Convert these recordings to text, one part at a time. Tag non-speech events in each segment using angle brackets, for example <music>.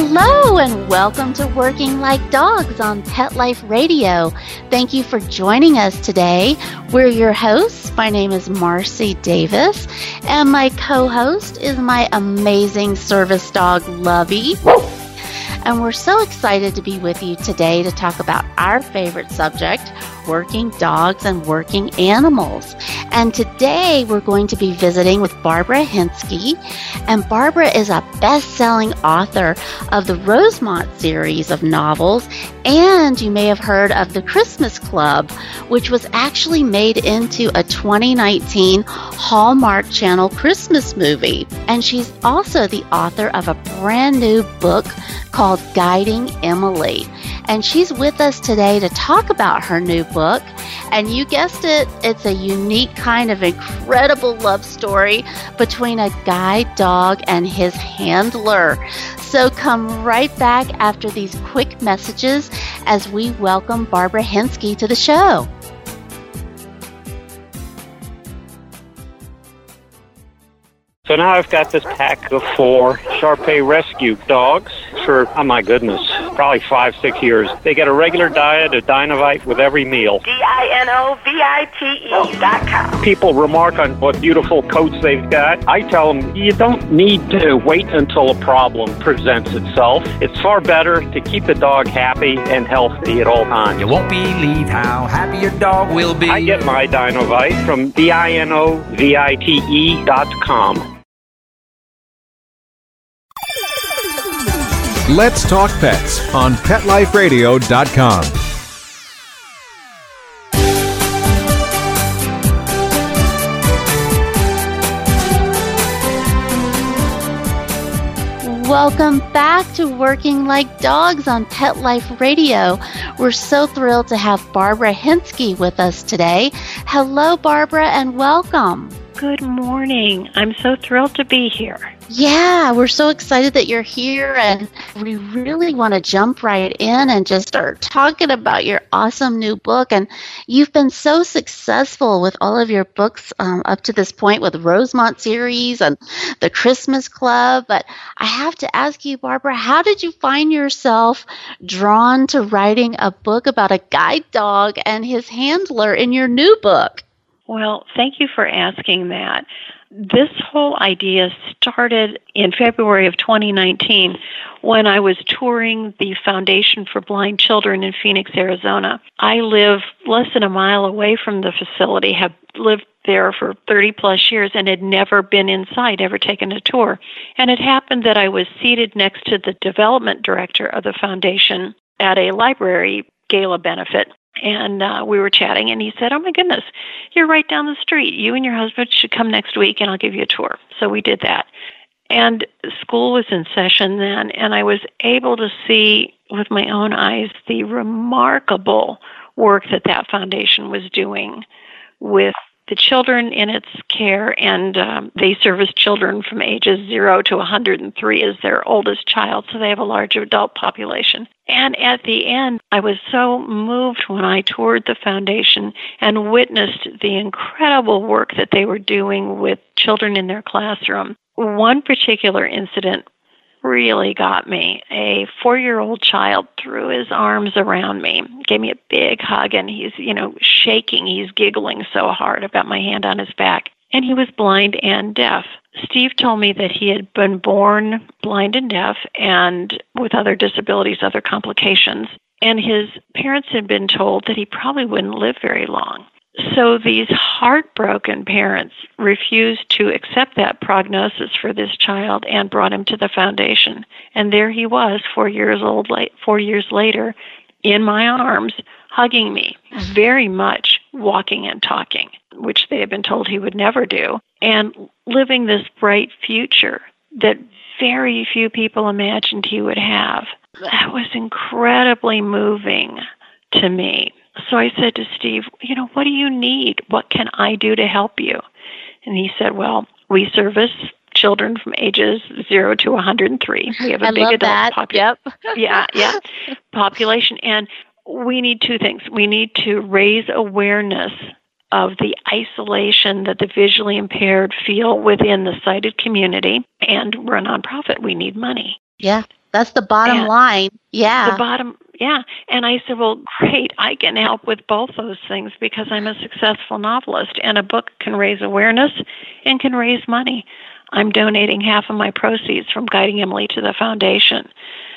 Hello and welcome to Working Like Dogs on Pet Life Radio. Thank you for joining us today. We're your hosts. My name is Marcy Davis, and my co host is my amazing service dog, Lovey. And we're so excited to be with you today to talk about our favorite subject working dogs and working animals. And today we're going to be visiting with Barbara Hinske. And Barbara is a best selling author of the Rosemont series of novels. And you may have heard of The Christmas Club, which was actually made into a 2019 Hallmark Channel Christmas movie. And she's also the author of a brand new book called Guiding Emily. And she's with us today to talk about her new book. And you guessed it, it's a unique kind of incredible love story between a guide dog and his handler. So come right back after these quick messages as we welcome Barbara Hinske to the show. So now I've got this pack of four Shar-Pei rescue dogs for, oh my goodness, probably five, six years. They get a regular diet of Dinovite with every meal. D-I-N-O-V-I-T-E dot com. People remark on what beautiful coats they've got. I tell them you don't need to wait until a problem presents itself. It's far better to keep the dog happy and healthy at all times. You won't believe how happy your dog will be. I get my Dinovite from D-I-N-O-V-I-T-E dot com. Let's Talk Pets on PetLifeRadio.com. Welcome back to Working Like Dogs on Pet Life Radio. We're so thrilled to have Barbara Hinske with us today. Hello, Barbara, and welcome. Good morning. I'm so thrilled to be here. Yeah, we're so excited that you're here, and we really want to jump right in and just start talking about your awesome new book. And you've been so successful with all of your books um, up to this point with Rosemont series and the Christmas Club. But I have to ask you, Barbara, how did you find yourself drawn to writing a book about a guide dog and his handler in your new book? Well, thank you for asking that. This whole idea started in February of 2019 when I was touring the Foundation for Blind Children in Phoenix, Arizona. I live less than a mile away from the facility, have lived there for 30 plus years and had never been inside, ever taken a tour. And it happened that I was seated next to the development director of the foundation at a library gala benefit and uh, we were chatting and he said oh my goodness you're right down the street. You and your husband should come next week and i'll give you a tour. So we did that. And school was in session then and i was able to see with my own eyes the remarkable work that that foundation was doing with the children in its care, and um, they service children from ages 0 to 103 as their oldest child, so they have a large adult population. And at the end, I was so moved when I toured the foundation and witnessed the incredible work that they were doing with children in their classroom. One particular incident really got me. A four year old child threw his arms around me, gave me a big hug, and he's, you know, shaking. He's giggling so hard about my hand on his back. And he was blind and deaf. Steve told me that he had been born blind and deaf and with other disabilities, other complications. And his parents had been told that he probably wouldn't live very long. So these heartbroken parents refused to accept that prognosis for this child and brought him to the foundation. And there he was, four years old, late, four years later, in my arms, hugging me, very much walking and talking, which they had been told he would never do, and living this bright future that very few people imagined he would have. That was incredibly moving to me. So I said to Steve, you know, what do you need? What can I do to help you? And he said, Well, we service children from ages 0 to 103. We have a I big adult population. Yep. yeah, yeah, <laughs> population. And we need two things. We need to raise awareness of the isolation that the visually impaired feel within the sighted community. And we're a nonprofit. We need money. Yeah. That's the bottom And line. Yeah. The bottom, yeah. And I said, well, great. I can help with both those things because I'm a successful novelist, and a book can raise awareness and can raise money. I'm donating half of my proceeds from Guiding Emily to the foundation.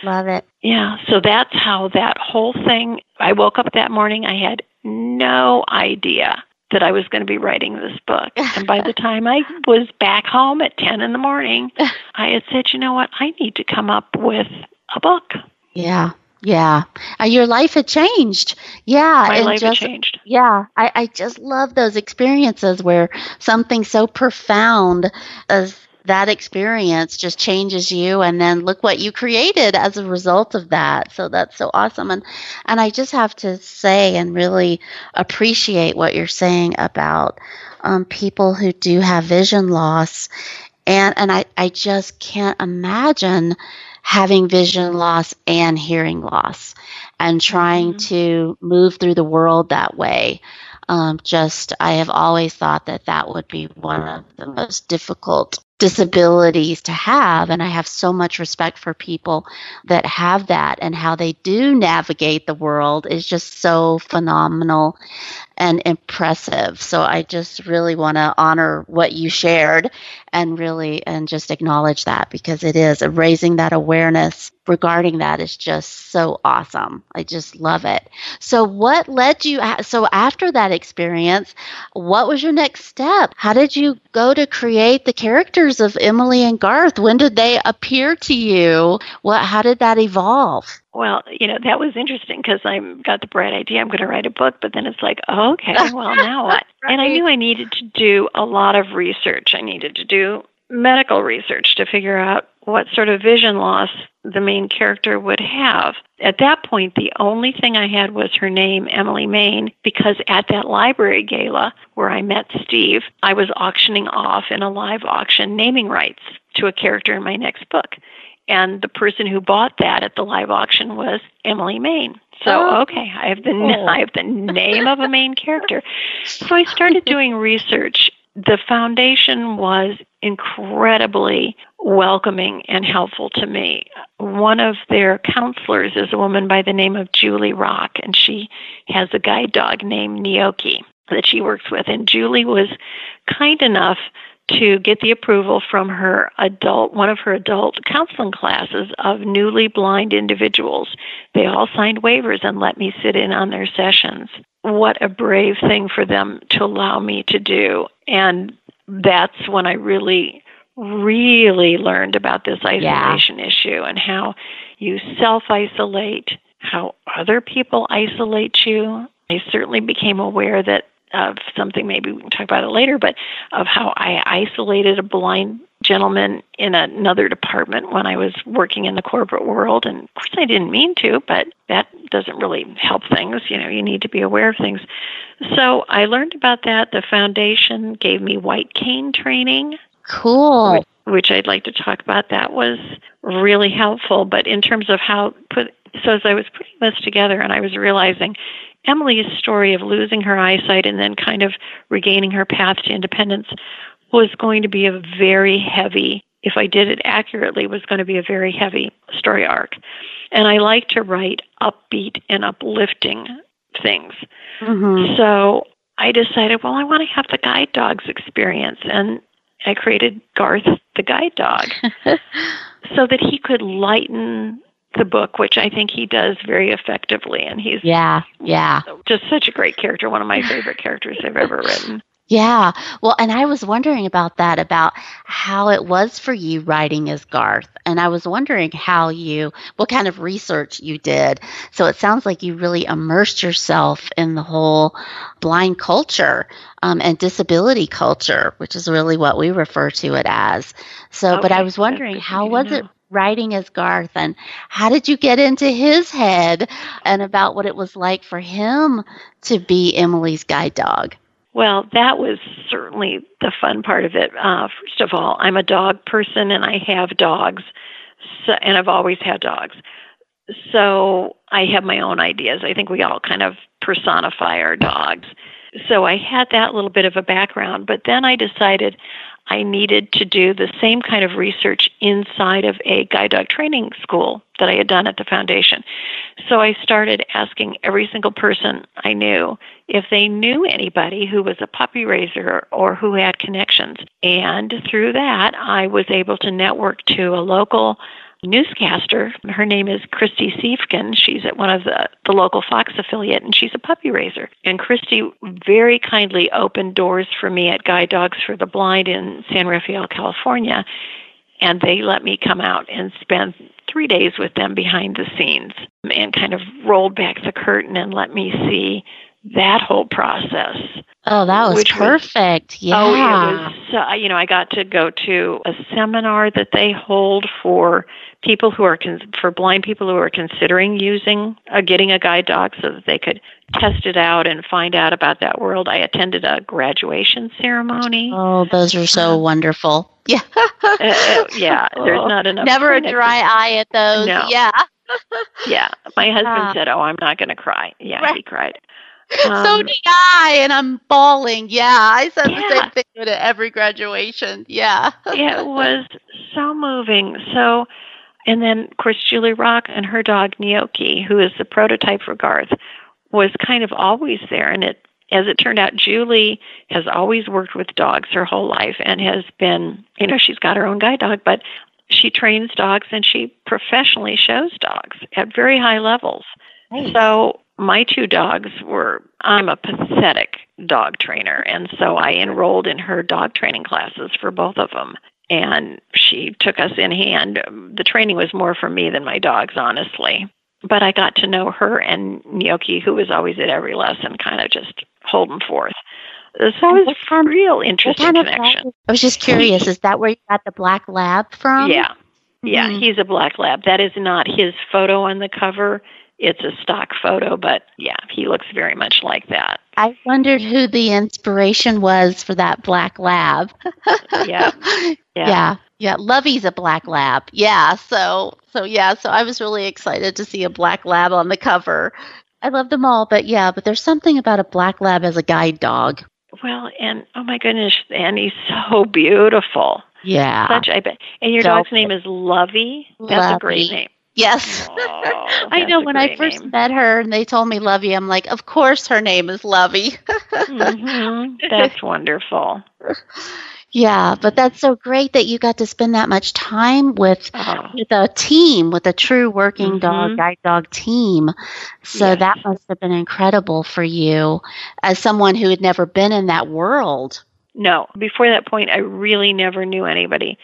Love it. Yeah, so that's how that whole thing. I woke up that morning, I had no idea that I was going to be writing this book. And by the time I <laughs> was back home at 10 in the morning, <laughs> I had said, you know what? I need to come up with a book. Yeah. Yeah. Uh, your life had changed. Yeah. My life just, had changed. Yeah. I, I just love those experiences where something so profound as that experience just changes you and then look what you created as a result of that so that's so awesome and and i just have to say and really appreciate what you're saying about um, people who do have vision loss and and i i just can't imagine having vision loss and hearing loss and trying Mhm. to move through the world that way um, just i have always thought that that would be one of the most difficult disabilities to have and i have so much respect for people that have that and how they do navigate the world is just so phenomenal and impressive. So i just really want to honor what you shared and really and just acknowledge that because it is raising that awareness regarding that is just so awesome. I just love it. So what led you so after that experience what was your next step? How did you go to create the characters of emily and garth when did they appear to you what how did that evolve Well, you know, that was interesting because I got the bright idea I'm going to write a book, but then it's like, oh, okay, <laughs> well, now what? And I knew I needed to do a lot of research. I needed to do medical research to figure out what sort of vision loss the main character would have. At that point, the only thing I had was her name, Emily Main, because at that library gala where I met Steve, I was auctioning off in a live auction naming rights to a character in my next book. And the person who bought that at the live auction was Emily Main. So Oh. okay, I have the Oh. I have the name of a main character. So I started <laughs> doing research. The foundation was incredibly welcoming and helpful to me. One of their counselors is a woman by the name of Julie Rock, and she has a guide dog named Gnocchi that she works with. And Julie was kind enough to get the approval from her adult one of her adult counseling classes of newly blind individuals. They all signed waivers and let me sit in on their sessions. What a brave thing for them to allow me to do. And that's when I really really learned about this isolation issue and how you self isolate, how other people isolate you. I certainly became aware that of something maybe we can talk about it later, but of how I isolated a blind gentleman in another department when I was working in the corporate world. And of course, I didn't mean to, but that doesn't really help things. You know, you need to be aware of things. So I learned about that. The foundation gave me white cane training cool which, which I'd like to talk about. That was really helpful. But in terms of how put so as I was putting this together and I was realizing Emily's story of losing her eyesight and then kind of regaining her path to independence was going to be a very heavy if I did it accurately was going to be a very heavy story arc. And I like to write upbeat and uplifting things. Mhm. So I decided, well, I want to have the guide dog's experience. And I created Garth, the guide dog, <laughs> so that he could lighten the book, which I think he does very effectively. And he's yeah yeah just such a great character, one of my favorite characters I've ever written. Yeah. Well, and I was wondering about that, about how it was for you writing as Garth. And I was wondering how you, what kind of research you did. So it sounds like you really immersed yourself in the whole blind culture um, and disability culture, which is really what we refer to it as. So, but I was wondering, how was it writing as Garth and how did you get into his head and about what it was like for him to be Emily's guide dog? Well, that was certainly the fun part of it. Uh, first of all, I'm a dog person and I have dogs, so, and I've always had dogs. So I have my own ideas. I think we all kind of personify our dogs. So I had that little bit of a background, but then I decided I needed to do the same kind of research inside of a guide dog training school that I had done at the foundation. So I started asking every single person I knew if they knew anybody who was a puppy raiser or who had connections. And through that, I was able to network to a local newscaster. Her name is Christy Siefkin. She's at one of the, the local Fox affiliate, and she's a puppy raiser. And Christy very kindly opened doors for me at Guide Dogs for the Blind in San Rafael, California. And they let me come out and spend three days with them behind the scenes and kind of rolled back the curtain and let me see that whole process. Oh, that was perfect. Was, yeah. Oh, it was. Uh, you know, I got to go to a seminar that they hold for people who are con- for blind people who are considering using uh, getting a guide dog so that they could test it out and find out about that world. I attended a graduation ceremony. Oh, those are so uh, wonderful. Yeah. uh, yeah, <laughs> there's not enough. Never a dry eye at those. No. Yeah. <laughs> yeah. My husband said, "Oh, I'm not going to cry." Yeah, right. he cried. Um, so did I, and I'm bawling. Yeah, I said yeah. the same thing at every graduation. Yeah. it was so moving. So, and then, of course, Julie Rock and her dog Gnocchi, who is the prototype for Garth, was kind of always there. And it, as it turned out, Julie has always worked with dogs her whole life and has been, you know, she's got her own guide dog, but she trains dogs and she professionally shows dogs at very high levels. Nice. So my two dogs were I'm a pathetic dog trainer and so I enrolled in her dog training classes for both of them and she took us in hand the training was more for me than my dogs honestly but I got to know her and Gnocchi who was always at every lesson kind of just holding forth so it was a real interesting connection. I was just curious, is that where you got the black lab from? Yeah. Yeah, mm-hmm. he's a black lab. That is not his photo on the cover it's a stock photo, but yeah, he looks very much like that. I wondered who the inspiration was for that black lab. <laughs> yeah. <laughs> yeah. Yeah. Yeah, Lovey's a black lab. Yeah, so so yeah, so I was really excited to see a black lab on the cover. I love them all, but yeah, but there's something about a black lab as a guide dog. Well, and oh my goodness, and he's so beautiful. Yeah. Such I bet. And your so, dog's name is Lovey. That's Lovey. a great name. Yes. Oh, I know when I first name. met her and they told me Lovey, I'm like, of course her name is Lovey. mm-hmm. <laughs> That's wonderful. Yeah, but that's so great that you got to spend that much time with oh. with a team, with a true working mm-hmm. dog guide dog team. So yes. that must have been incredible for you as someone who had never been in that world. No, before that point I really never knew anybody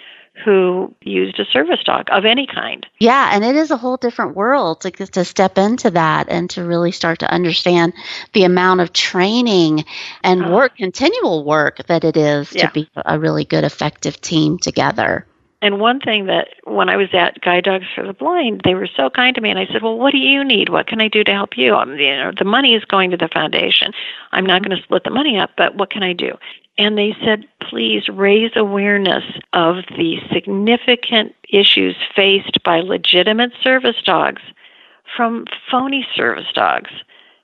who used a service dog of any kind. Yeah, and it is a whole different world to, to step into that and to really start to understand the amount of training and uh, work, continual work that it is yeah. to be a really good, effective team together. And one thing that when I was at Guide Dogs for the Blind, they were so kind to me, and I said, "Well, what do you need? What can I do to help you? I'm, you know, the money is going to the foundation. I'm not going to split the money up, but what can I do?" And they said, please raise awareness of the significant issues faced by legitimate service dogs from phony service dogs.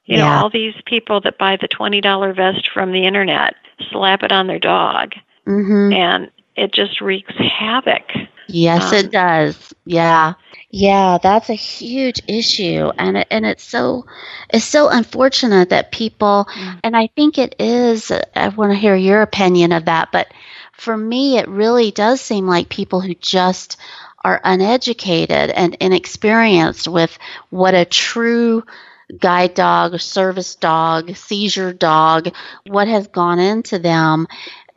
You yeah. know, all these people that buy the $20 vest from the internet, slap it on their dog, mm-hmm. and it just wreaks havoc. Yes, um, it does. Yeah. Yeah, that's a huge issue and it, and it's so it's so unfortunate that people mm. and I think it is I want to hear your opinion of that, but for me it really does seem like people who just are uneducated and inexperienced with what a true guide dog, service dog, seizure dog, what has gone into them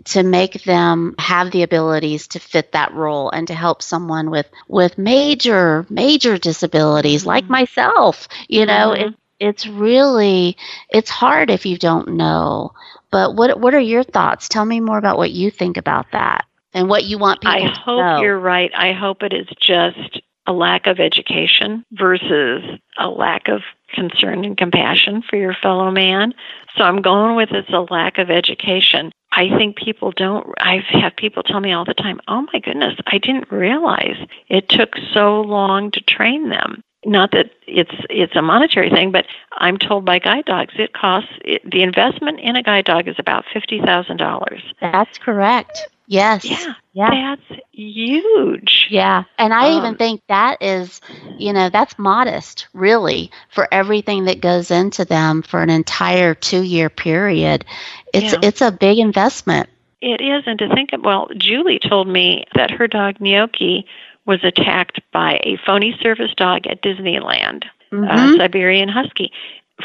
to make them have the abilities to fit that role and to help someone with with major major disabilities mm-hmm. like myself you know mm-hmm. it, it's really it's hard if you don't know but what what are your thoughts tell me more about what you think about that and what you want people I hope you're right. I hope it is just a lack of education versus a lack of concern and compassion for your fellow man. So I'm going with it's a lack of education. I think people don't I've had people tell me all the time, "Oh my goodness, I didn't realize it took so long to train them." Not that it's it's a monetary thing, but I'm told by guide dogs it costs it, the investment in a guide dog is about fifty thousand dollars. That's correct. Yes. Yeah, Yeah. that's huge. Yeah. And I Um, even think that is, you know, that's modest, really, for everything that goes into them for an entire two year period. It's Yeah. it's a big investment. It is, and to think of, well, Julie told me that her dog Gnocchi was attacked by a phony service dog at Disneyland, a Mhm. Siberian Husky.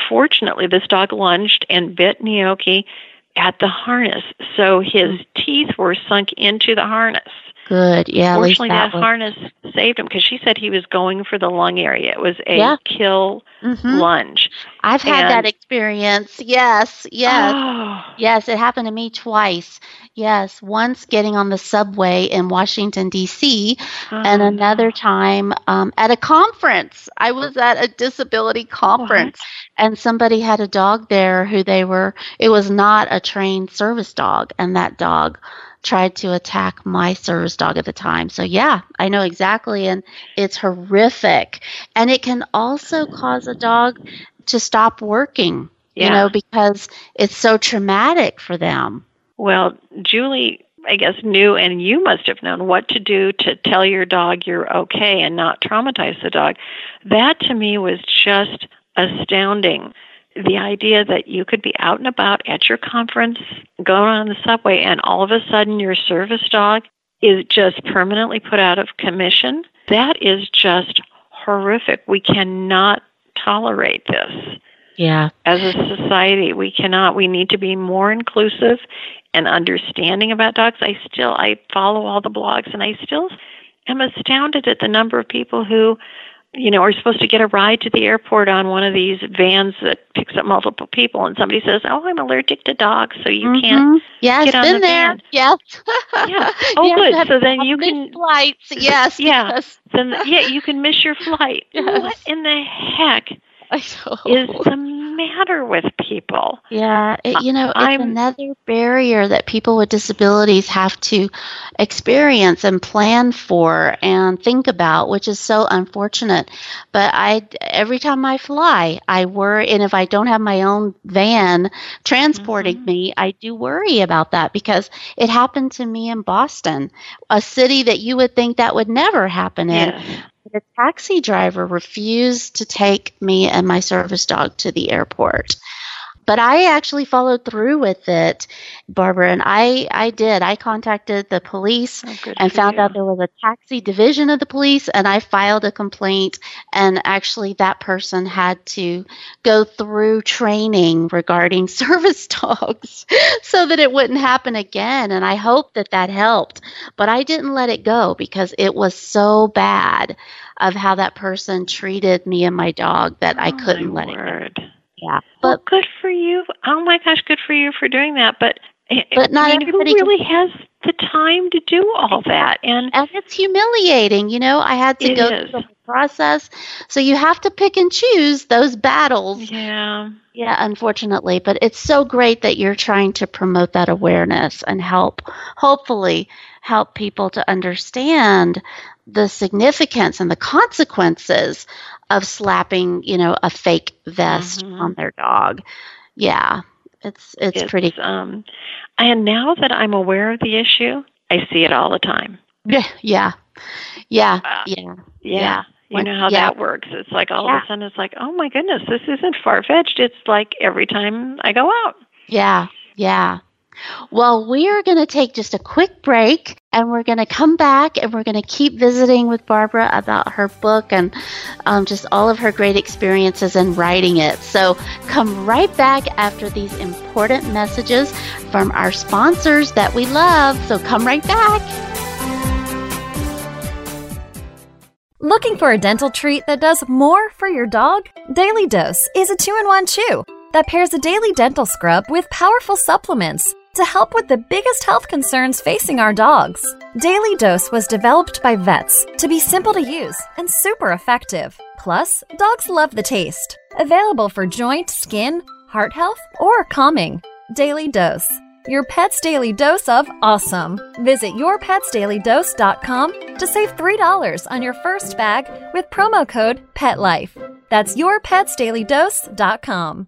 Fortunately, this dog lunged and bit Gnocchi at the harness, so his teeth were sunk into the harness. Good. Yeah. Fortunately, that, that harness saved him because she said he was going for the lung area. It was a Yeah. kill Mhm. lunge. I've had and- that experience. Yes. Yes. Oh, Yes, it happened to me twice. Yes, once getting on the subway in Washington, D.C., and oh, another time um, at a conference. I was at a disability conference, and somebody had a dog there who they were, it was not a trained service dog, and that dog tried to attack my service dog at the time. So, yeah, I know exactly, and it's horrific. And it can also cause a dog to stop working, you know, because it's so traumatic for them. Well, Julie, I guess, knew, and you must have known what to do to tell your dog you're okay and not traumatize the dog. That to me was just astounding. The idea that you could be out and about at your conference, going on the subway, and all of a sudden your service dog is just permanently put out of commission. That is just horrific. We cannot tolerate this Yeah. as a society we cannot we need to be more inclusive and understanding about dogs i still i follow all the blogs and i still am astounded at the number of people who you know are supposed to get a ride to the airport on one of these vans that picks up multiple people and somebody says oh i'm allergic to dogs so you can't Mhm. Yeah, it's get on been the there. van. Yes. Yeah. <laughs> Oh, to good. So then you can- flights. Yes. <laughs> Yeah. Yes. then yeah you can miss your flight <laughs> Yes. what in the heck is the matter with people Yeah, it, you know, it's I'm- another barrier that people with disabilities have to experience and plan for and think about, which is so unfortunate. But I, every time I fly, I worry, and if I don't have my own van transporting Mhm. me, I do worry about that because it happened to me in Boston, a city that you would think that would never happen in. The taxi driver refused to take me and my service dog to the airport. But I actually followed through with it, Barbara, and I, I did. I contacted the police Oh, and found you. out there was a taxi division of the police, and I filed a complaint. And actually, that person had to go through training regarding <laughs> service dogs <laughs> so that it wouldn't happen again. And I hope that that helped. But I didn't let it go because it was so bad of how that person treated me and my dog that I Oh, couldn't let it go. word. Yeah. Well, But good for you. Oh my gosh, good for you for doing that. But eh, eh, But not I mean, everybody really has the time to do all that? And and it's humiliating, you know. I had to go is. through the process. So you have to pick and choose those battles. yeah, Yeah, unfortunately, but it's so great that you're trying to promote that awareness and help, hopefully, help people to understand the significance and the consequences of slapping, you know, a fake vest Mhm. on their dog. Yeah, it's it's, pretty. Um, and now that I'm aware of the issue, I see it all the time. Yeah, yeah, yeah, Uh, yeah. Yeah. You know how yeah. that works. It's like all Yeah. of a sudden it's like, oh my goodness, this isn't far fetched. It's like every time I go out. Yeah, yeah. Well, we are going to take just a quick break and we're going to come back and we're going to keep visiting with Barbara about her book and um, just all of her great experiences in writing it. So come right back after these important messages from our sponsors that we love. So come right back. Looking for a dental treat that does more for your dog? Daily Dose is a two in one chew that pairs a daily dental scrub with powerful supplements to help with the biggest health concerns facing our dogs. Daily Dose was developed by vets to be simple to use and super effective. Plus, dogs love the taste. Available for joint, skin, heart health, or calming. Daily Dose. Your pet's daily dose of awesome. Visit yourpetsdailydose.com to save $3 on your first bag with promo code PETLIFE. That's yourpetsdailydose.com.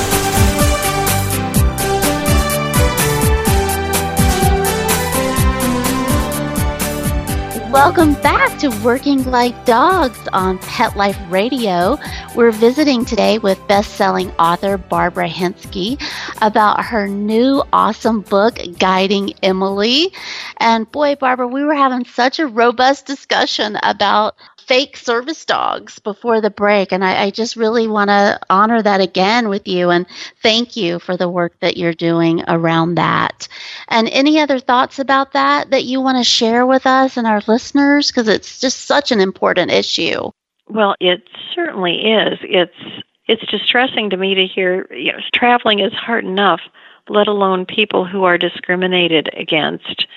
Welcome back to Working Like Dogs on Pet Life Radio. We're visiting today with best-selling author Barbara Hinske about her new awesome book, Guiding Emily. And boy, Barbara, we were having such a robust discussion about fake service dogs before the break, and I, I just really want to honor that again with you and thank you for the work that you're doing around that. And any other thoughts about that that you want to share with us and our listeners? Because it's just such an important issue. Well, it certainly is. It's it's distressing to me to hear. You know, traveling is hard enough, let alone people who are discriminated against.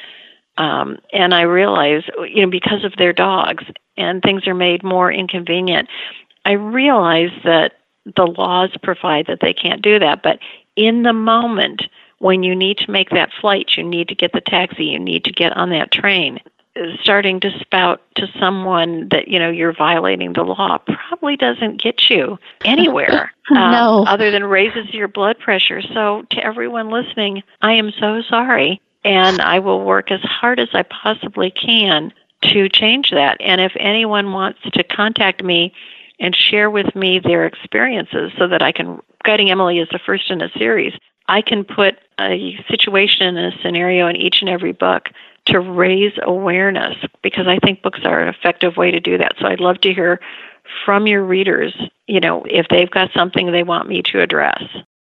Um, and I realize, you know, because of their dogs, and things are made more inconvenient. I realize that the laws provide that they can't do that, but in the moment when you need to make that flight, you need to get the taxi, you need to get on that train. Starting to spout to someone that you know you're violating the law probably doesn't get you anywhere. <laughs> no, um, other than raises your blood pressure. So to everyone listening, I am so sorry, and I will work as hard as I possibly can to change that. And if anyone wants to contact me and share with me their experiences so that I can, Guiding Emily is the first in a series, I can put a situation and a scenario in each and every book to raise awareness because I think books are an effective way to do that. So I'd love to hear from your readers, you know, if they've got something they want me to address.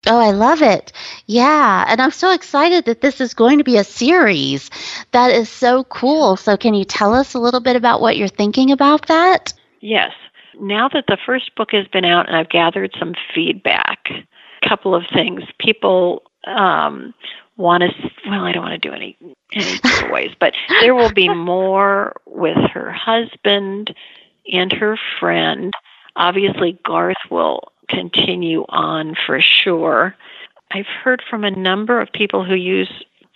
Oh, I love it. Yeah. And I'm so excited that this is going to be a series. That is so cool. So, can you tell us a little bit about what you're thinking about that? Yes. Now that the first book has been out and I've gathered some feedback, a couple of things. People um, want to, well, I don't want to do any, any <laughs> giveaways, but there will be more with her husband and her friend. Obviously, Garth will continue on for sure. I've heard from a number of people who use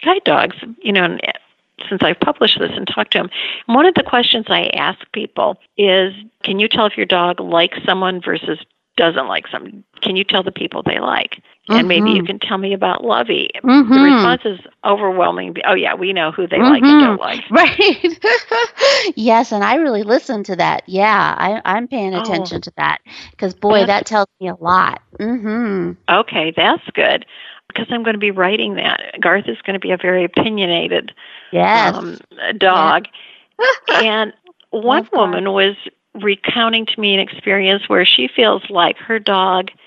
guide dogs, you know, uh, since I've published this and talked to them. One of the questions I ask people is can you tell if your dog likes someone versus doesn't like someone? Can you tell the people they like? And mm-hmm. maybe you can tell me about Lovey. Mm-hmm. The response is overwhelming. Oh, yeah, we know who they mm-hmm. like and don't like. <laughs> Right. <laughs> yes, and I really listen to that. Yeah, I, I'm paying attention oh, to that because, boy, that tells me a lot. Mm-hmm. Okay, that's good because I'm going to be writing that. Garth is going to be a very opinionated yes. um, dog. <laughs> and one woman was recounting to me an experience where she feels like her dog –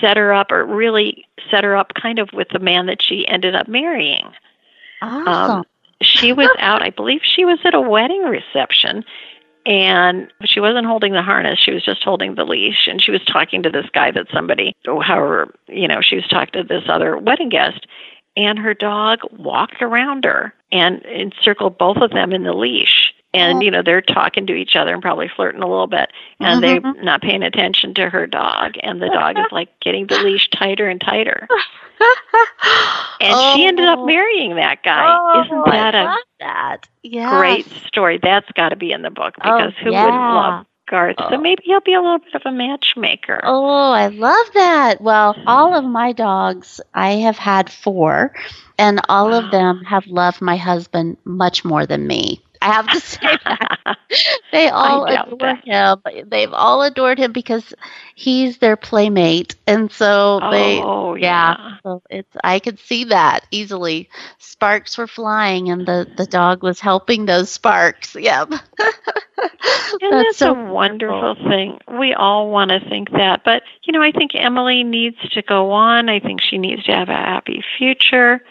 set her up or really set her up kind of with the man that she ended up marrying. Awesome. Um, she was <laughs> out, I believe she was at a wedding reception and she wasn't holding the harness she was just holding the leash and she was talking to this guy that somebody however you know she was talking to this other wedding guest and her dog walked around her and encircled both of them in the leash and you know they're talking to each other and probably flirting a little bit and Mm-hmm. they're not paying attention to her dog and the dog is like getting the <laughs> leash tighter and tighter <laughs> and she ended up Oh. marrying that guy Oh, isn't that I a love that. Yes. great story that's got to be in the book Oh, because who yeah. wouldn't love garth so Oh. maybe he'll be a little bit of a matchmaker Oh, I love that. Well, all of my dogs, I have had four, and all Wow. of them have loved my husband much more than me. I have to say that. <laughs> They all adore him. They've all adored him because he's their playmate. And so they oh yeah. So it's I could see that easily. Sparks were flying and the the dog was helping those sparks. Yep. <laughs> And that's, a wonderful thing. We all want to think that. But, you know, I think Emily needs to go on. I think she needs to have a happy future.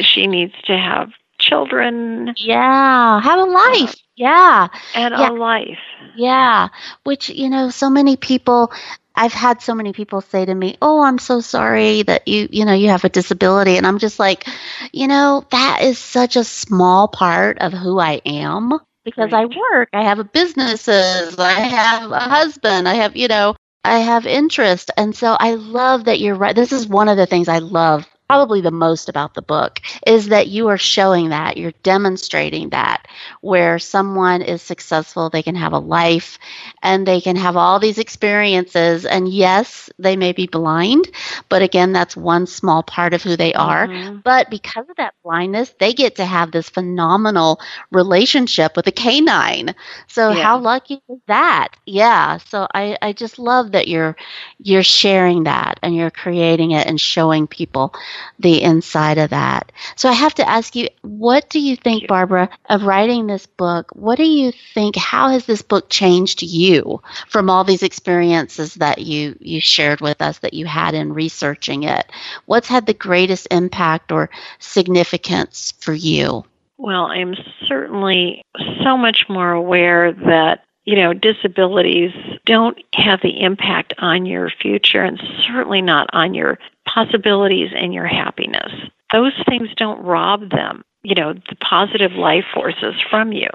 She needs to have children. Yeah, have a life. Yeah. And yeah. a life. Yeah. Which, you know, so many people I've had so many people say to me, "Oh, I'm so sorry that you, you know, you have a disability." And I'm just like, you know, that is such a small part of who I am because right. I work, I have businesses, I have a husband, I have, you know, I have interest. And so I love that you're right. This is one of the things I love probably the most about the book is that you are showing that you're demonstrating that where someone is successful they can have a life and they can have all these experiences and yes they may be blind but again that's one small part of who they are mm-hmm. but because of that blindness they get to have this phenomenal relationship with a canine so yeah. how lucky is that yeah so i i just love that you're you're sharing that and you're creating it and showing people the inside of that. So I have to ask you, what do you think, Barbara, of writing this book? What do you think? How has this book changed you from all these experiences that you you shared with us that you had in researching it? What's had the greatest impact or significance for you? Well, I'm certainly so much more aware that you know, disabilities don't have the impact on your future and certainly not on your possibilities and your happiness. Those things don't rob them, you know, the positive life forces from you.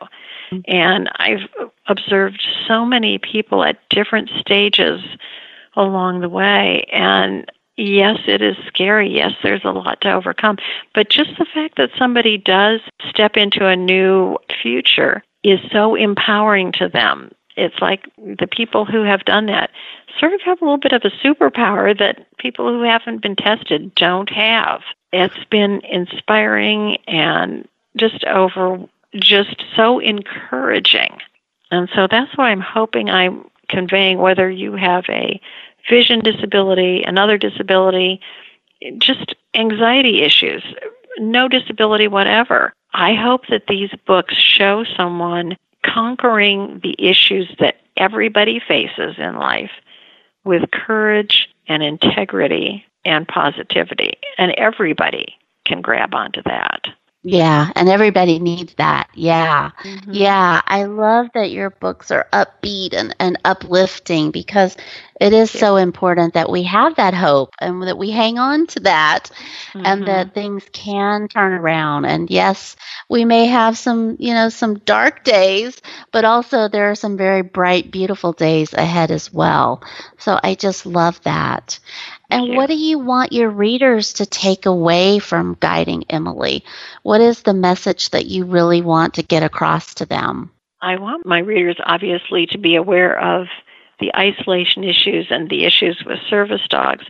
Mm-hmm. And I've observed so many people at different stages along the way. And yes, it is scary. Yes, there's a lot to overcome. But just the fact that somebody does step into a new future is so empowering to them. It's like the people who have done that sort of have a little bit of a superpower that people who haven't been tested don't have. It's been inspiring and just over just so encouraging. And so that's what I'm hoping I'm conveying whether you have a vision disability, another disability, just anxiety issues, no disability whatever. I hope that these books show someone conquering the issues that everybody faces in life with courage and integrity and positivity. And everybody can grab onto that. Yeah, and everybody needs that. Yeah. Mm-hmm. Yeah, I love that your books are upbeat and, and uplifting because it is so important that we have that hope and that we hang on to that mm-hmm. and that things can turn around. And yes, we may have some, you know, some dark days, but also there are some very bright, beautiful days ahead as well. So I just love that. And what do you want your readers to take away from guiding Emily? What is the message that you really want to get across to them? I want my readers obviously to be aware of the isolation issues and the issues with service dogs.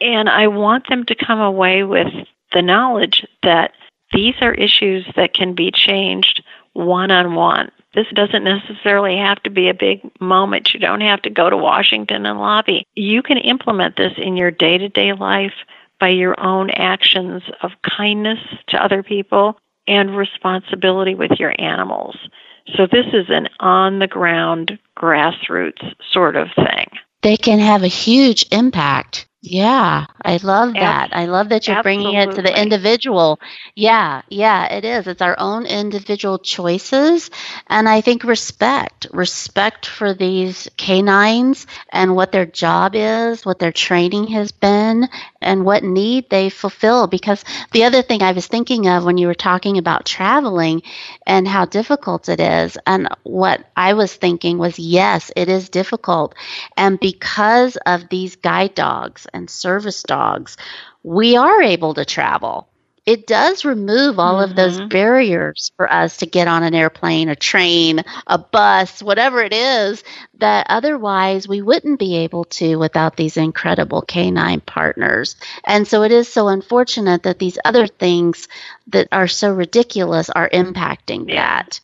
And I want them to come away with the knowledge that these are issues that can be changed one on one. This doesn't necessarily have to be a big moment. You don't have to go to Washington and lobby. You can implement this in your day to day life by your own actions of kindness to other people and responsibility with your animals. So, this is an on the ground, grassroots sort of thing. They can have a huge impact yeah, I love that. I love that you're Absolutely. bringing it to the individual. Yeah, yeah, it is. It's our own individual choices. And I think respect, respect for these canines and what their job is, what their training has been, and what need they fulfill. Because the other thing I was thinking of when you were talking about traveling and how difficult it is, and what I was thinking was yes, it is difficult. And because of these guide dogs, and service dogs, we are able to travel. It does remove all mm-hmm. of those mm-hmm. barriers for us to get on an airplane, a train, a bus, whatever it is that otherwise we wouldn't be able to without these incredible canine partners. And so it is so unfortunate that these other things that are so ridiculous are impacting yeah. that.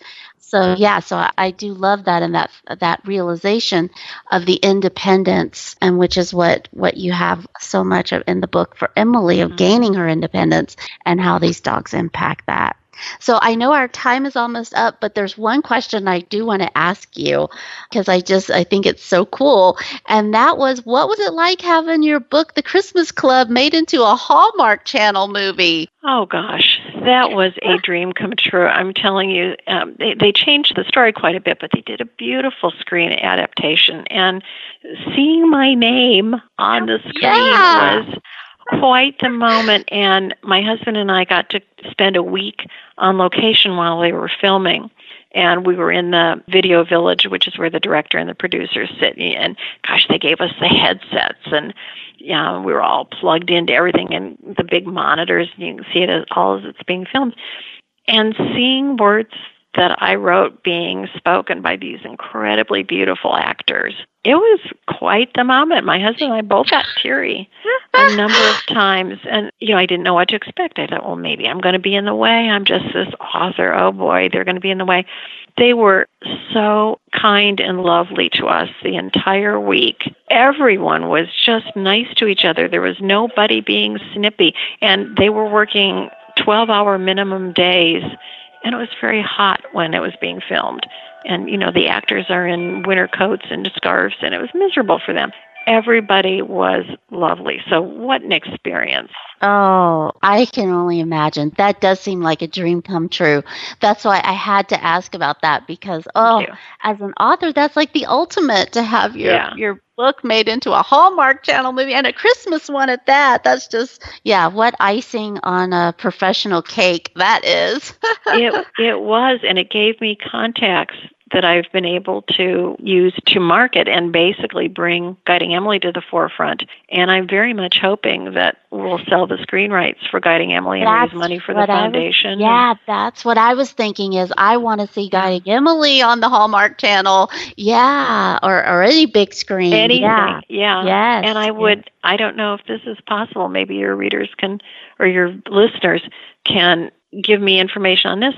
So yeah, so I, I do love that and that that realization of the independence, and which is what what you have so much of in the book for Emily of mm-hmm. gaining her independence and how these dogs impact that. So I know our time is almost up, but there's one question I do want to ask you because I just I think it's so cool. And that was what was it like having your book The Christmas Club made into a Hallmark Channel movie? Oh gosh, that was a dream come true. I'm telling you, um, they, they changed the story quite a bit, but they did a beautiful screen adaptation. And seeing my name on the screen yeah. was quite the moment. And my husband and I got to spend a week on location while they were filming. And we were in the video village, which is where the director and the producers sit. And gosh, they gave us the headsets, and yeah, we were all plugged into everything and the big monitors. And you can see it as all as it's being filmed, and seeing words that I wrote being spoken by these incredibly beautiful actors. It was quite the moment. My husband and I both got teary a <laughs> number of times. And, you know, I didn't know what to expect. I thought, well, maybe I'm going to be in the way. I'm just this author. Oh, boy, they're going to be in the way. They were so kind and lovely to us the entire week. Everyone was just nice to each other. There was nobody being snippy. And they were working 12 hour minimum days and it was very hot when it was being filmed. And, you know, the actors are in winter coats and scarves, and it was miserable for them. Everybody was lovely. So, what an experience. Oh, I can only imagine. That does seem like a dream come true. That's why I had to ask about that because oh, as an author, that's like the ultimate to have your yeah. your book made into a Hallmark Channel movie and a Christmas one at that. That's just yeah, what icing on a professional cake that is. <laughs> it it was and it gave me contacts that I've been able to use to market and basically bring Guiding Emily to the forefront. And I'm very much hoping that we'll sell the screen rights for Guiding Emily and that's raise money for the foundation. Was, yeah, that's what I was thinking is I want to see Guiding Emily on the Hallmark channel. Yeah, or, or any big screen. Anything. Yeah. yeah. Yes. And I would, yes. I don't know if this is possible. Maybe your readers can, or your listeners can give me information on this.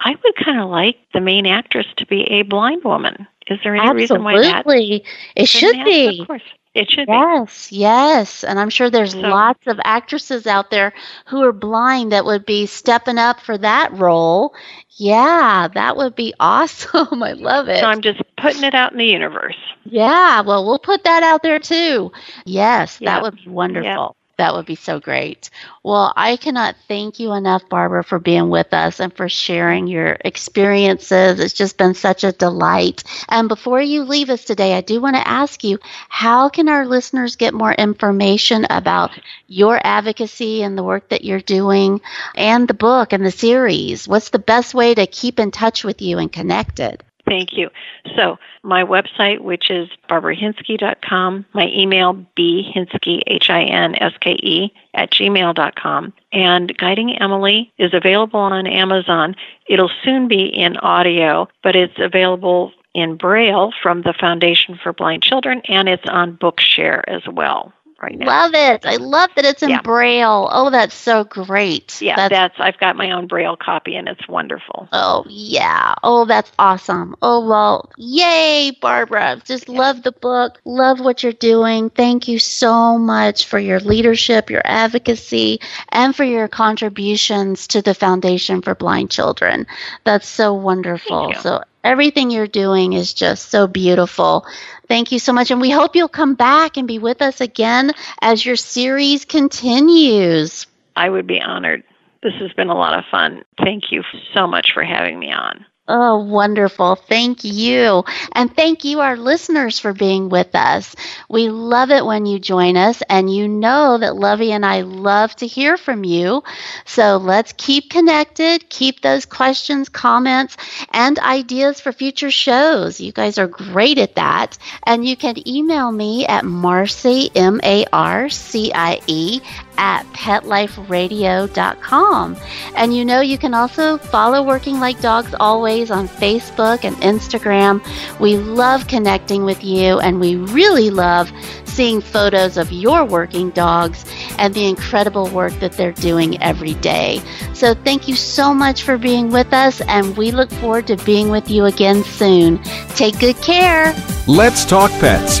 I would kind of like the main actress to be a blind woman. Is there any Absolutely. reason why that? Absolutely. It should be. Of course. It should yes, be. Yes, And I'm sure there's so, lots of actresses out there who are blind that would be stepping up for that role. Yeah, that would be <laughs> awesome. I love it. So I'm just putting it out in the universe. Yeah, well, we'll put that out there too. Yes, yep. that would be wonderful. Yep. That would be so great. Well, I cannot thank you enough, Barbara, for being with us and for sharing your experiences. It's just been such a delight. And before you leave us today, I do want to ask you how can our listeners get more information about your advocacy and the work that you're doing and the book and the series? What's the best way to keep in touch with you and connected? Thank you. So, my website, which is barbarahinske.com, my email, bhinske, H-I-N-S-K-E, at gmail.com. And Guiding Emily is available on Amazon. It'll soon be in audio, but it's available in Braille from the Foundation for Blind Children, and it's on Bookshare as well right now. Love it. I love that it's in yeah. Braille. Oh, that's so great. Yeah, that's, that's, I've got my own Braille copy and it's wonderful. Oh, yeah. Oh, that's awesome. Oh, well, yay, Barbara. Just yeah. love the book. Love what you're doing. Thank you so much for your leadership, your advocacy, and for your contributions to the Foundation for Blind Children. That's so wonderful. So everything you're doing is just so beautiful. Thank you so much. And we hope you'll come back and be with us again as your series continues. I would be honored. This has been a lot of fun. Thank you so much for having me on. Oh, wonderful. Thank you. And thank you, our listeners, for being with us. We love it when you join us, and you know that Lovey and I love to hear from you. So let's keep connected, keep those questions, comments, and ideas for future shows. You guys are great at that. And you can email me at Marcie, M A R C I E, at petliferadio.com. And you know, you can also follow Working Like Dogs Always on Facebook and Instagram. We love connecting with you, and we really love seeing photos of your working dogs and the incredible work that they're doing every day. So, thank you so much for being with us, and we look forward to being with you again soon. Take good care. Let's Talk Pets